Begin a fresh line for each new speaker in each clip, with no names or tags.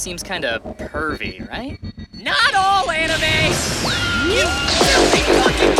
seems kind of pervy, right?
Not all anime! You filthy fucking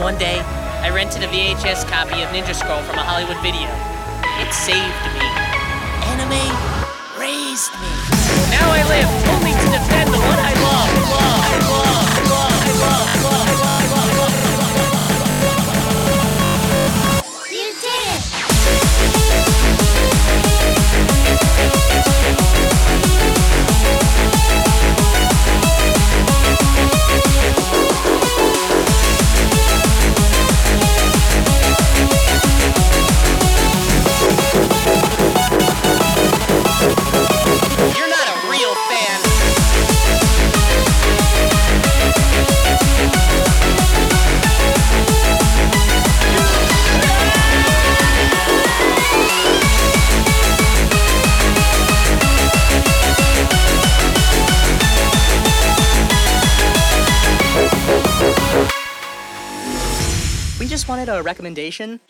one day, I rented a VHS copy of Ninja Scroll from a Hollywood video. It saved me. Anime raised me. Now I live
recommendation.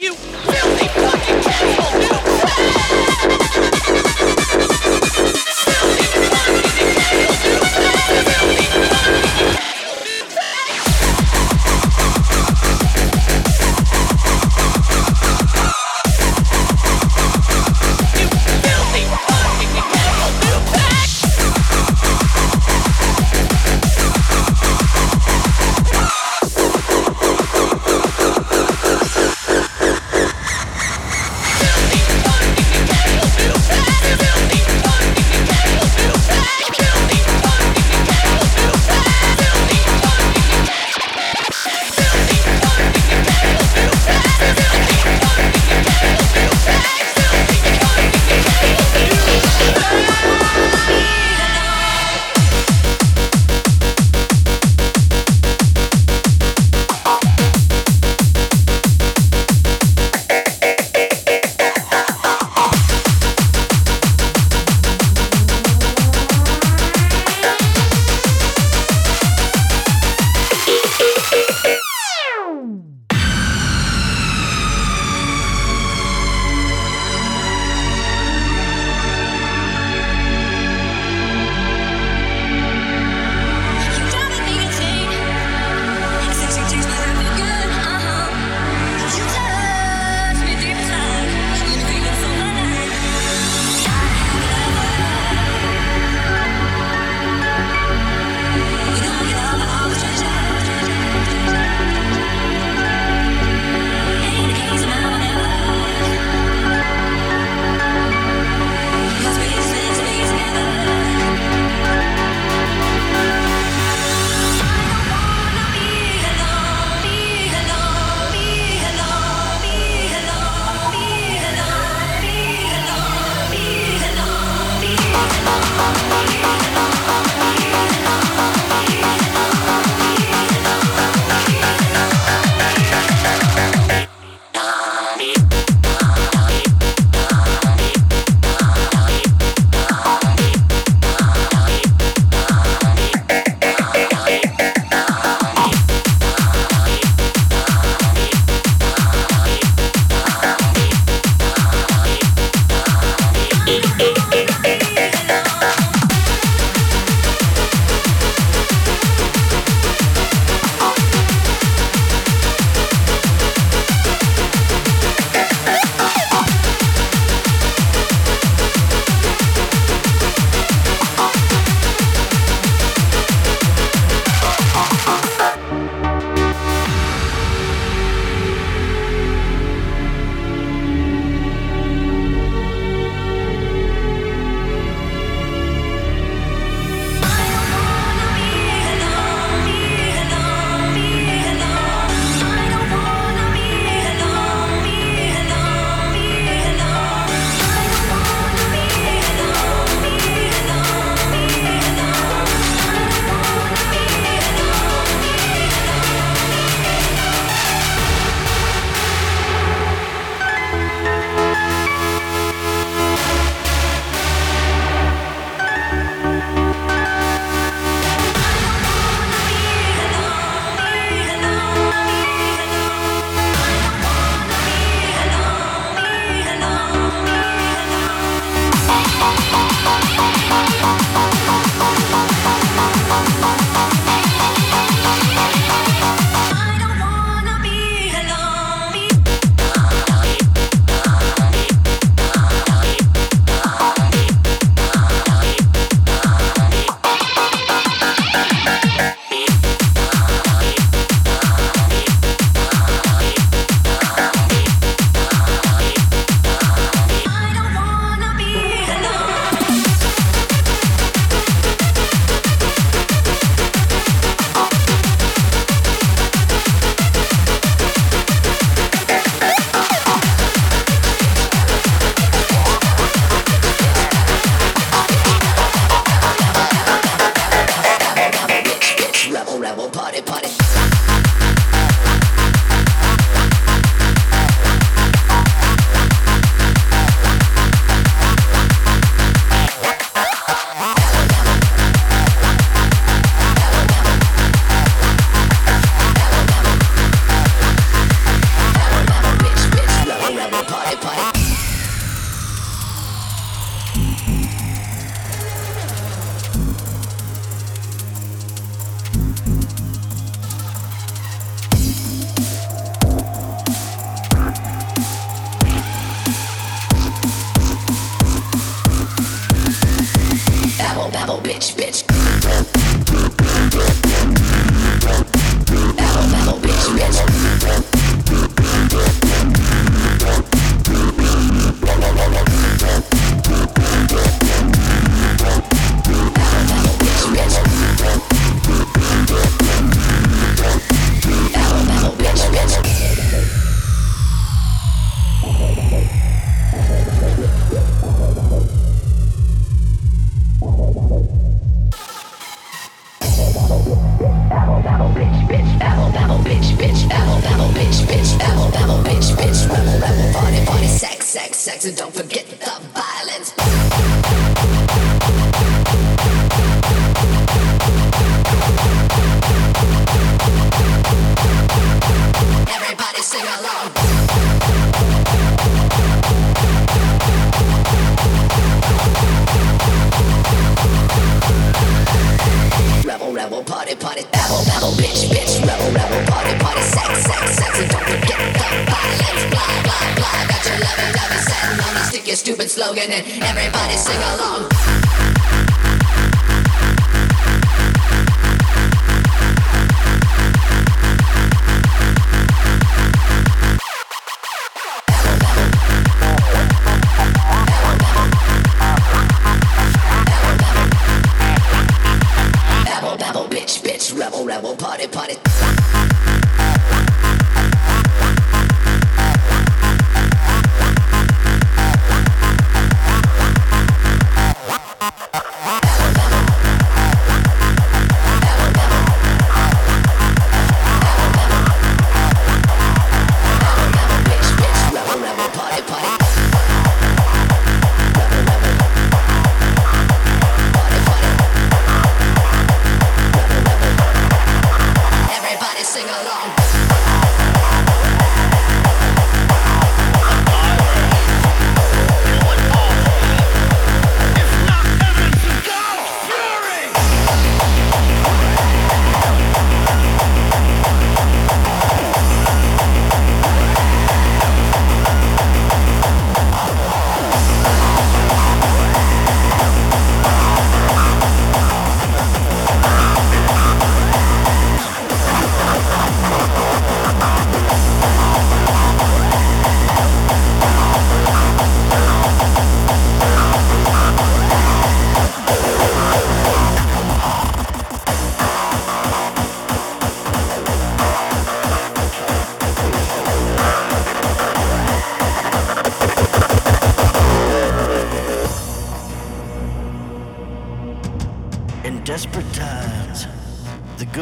sing along.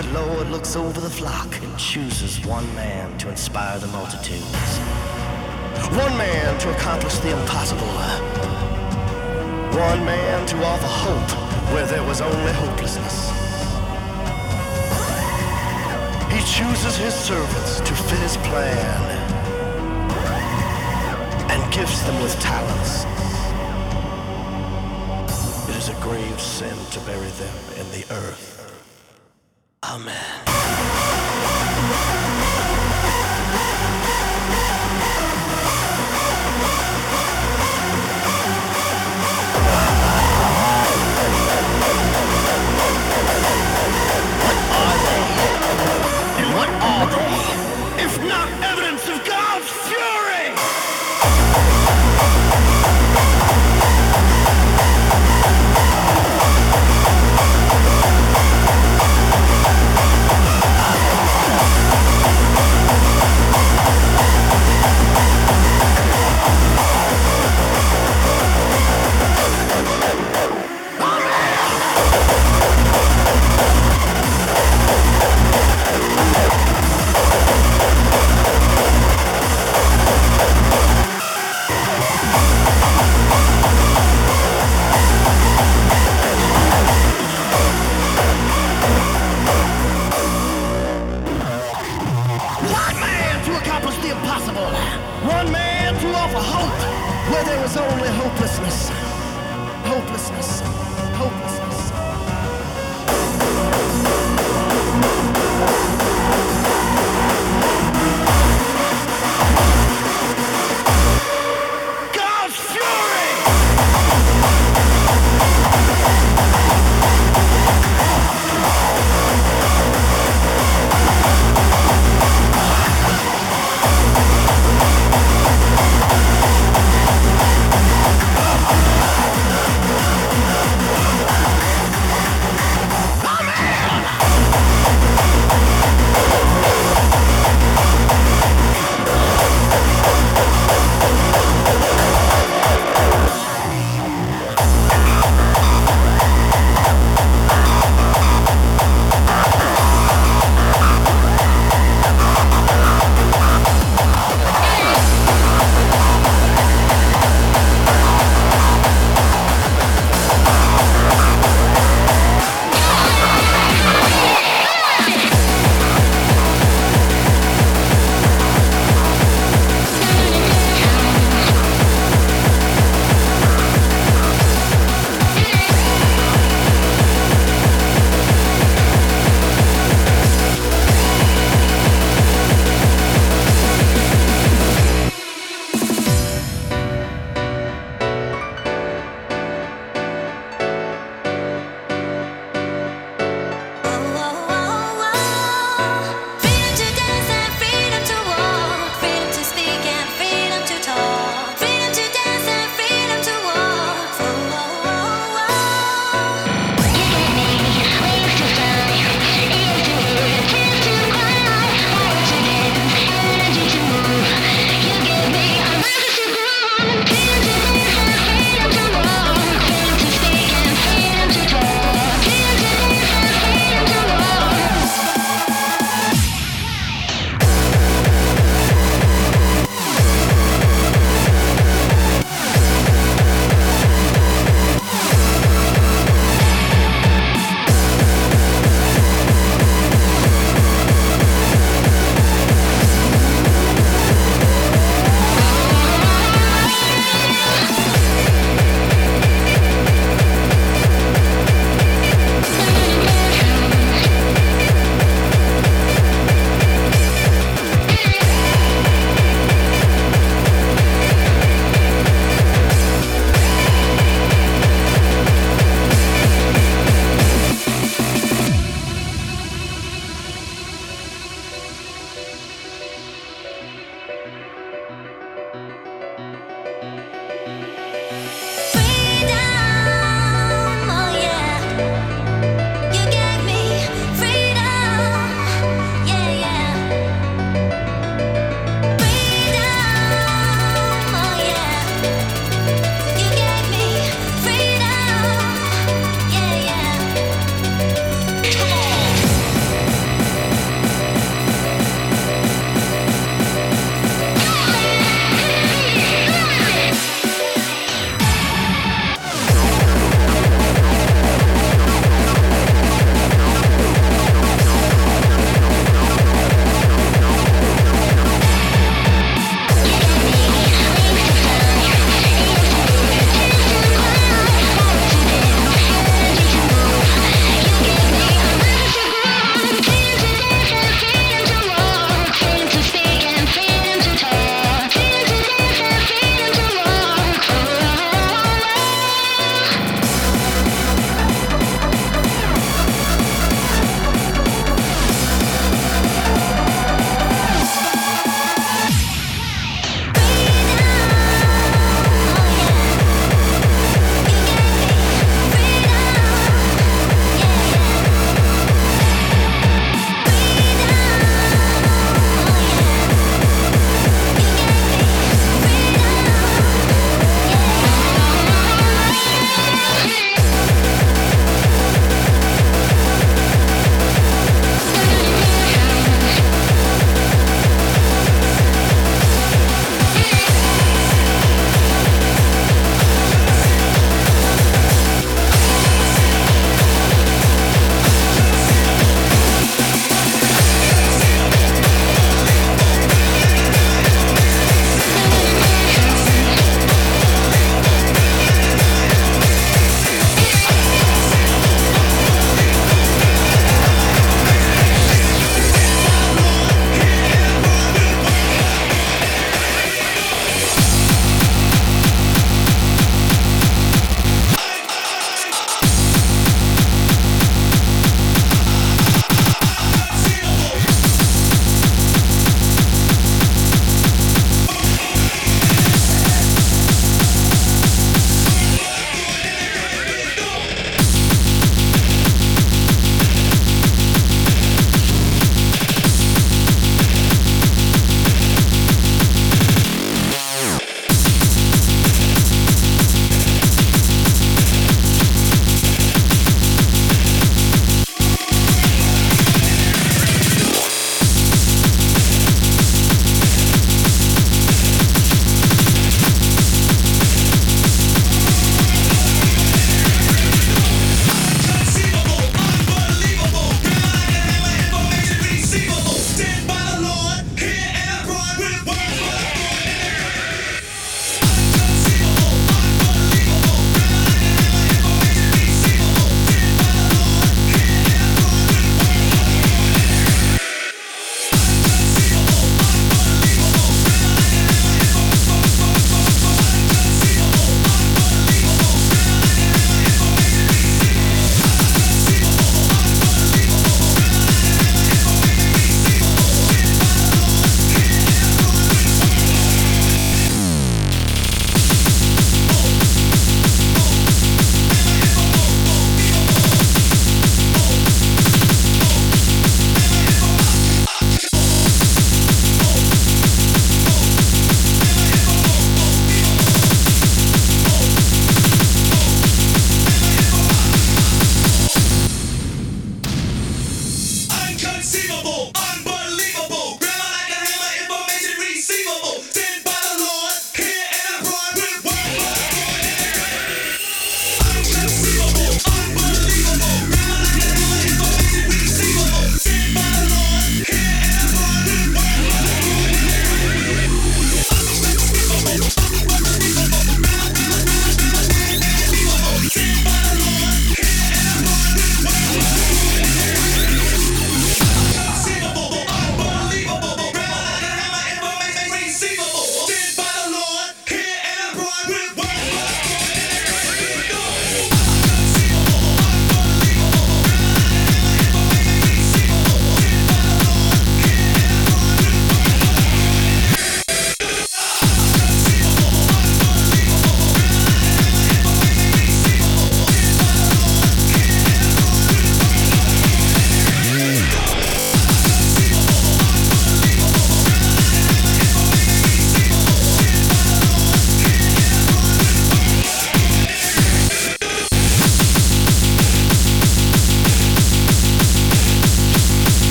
good Lord looks over the flock and chooses one man to inspire the multitudes. One man to accomplish the impossible. One man to offer hope where there was only hopelessness. He chooses his servants to fit his plan and gifts them with talents. It is a grave sin to bury them in the earth. Amen.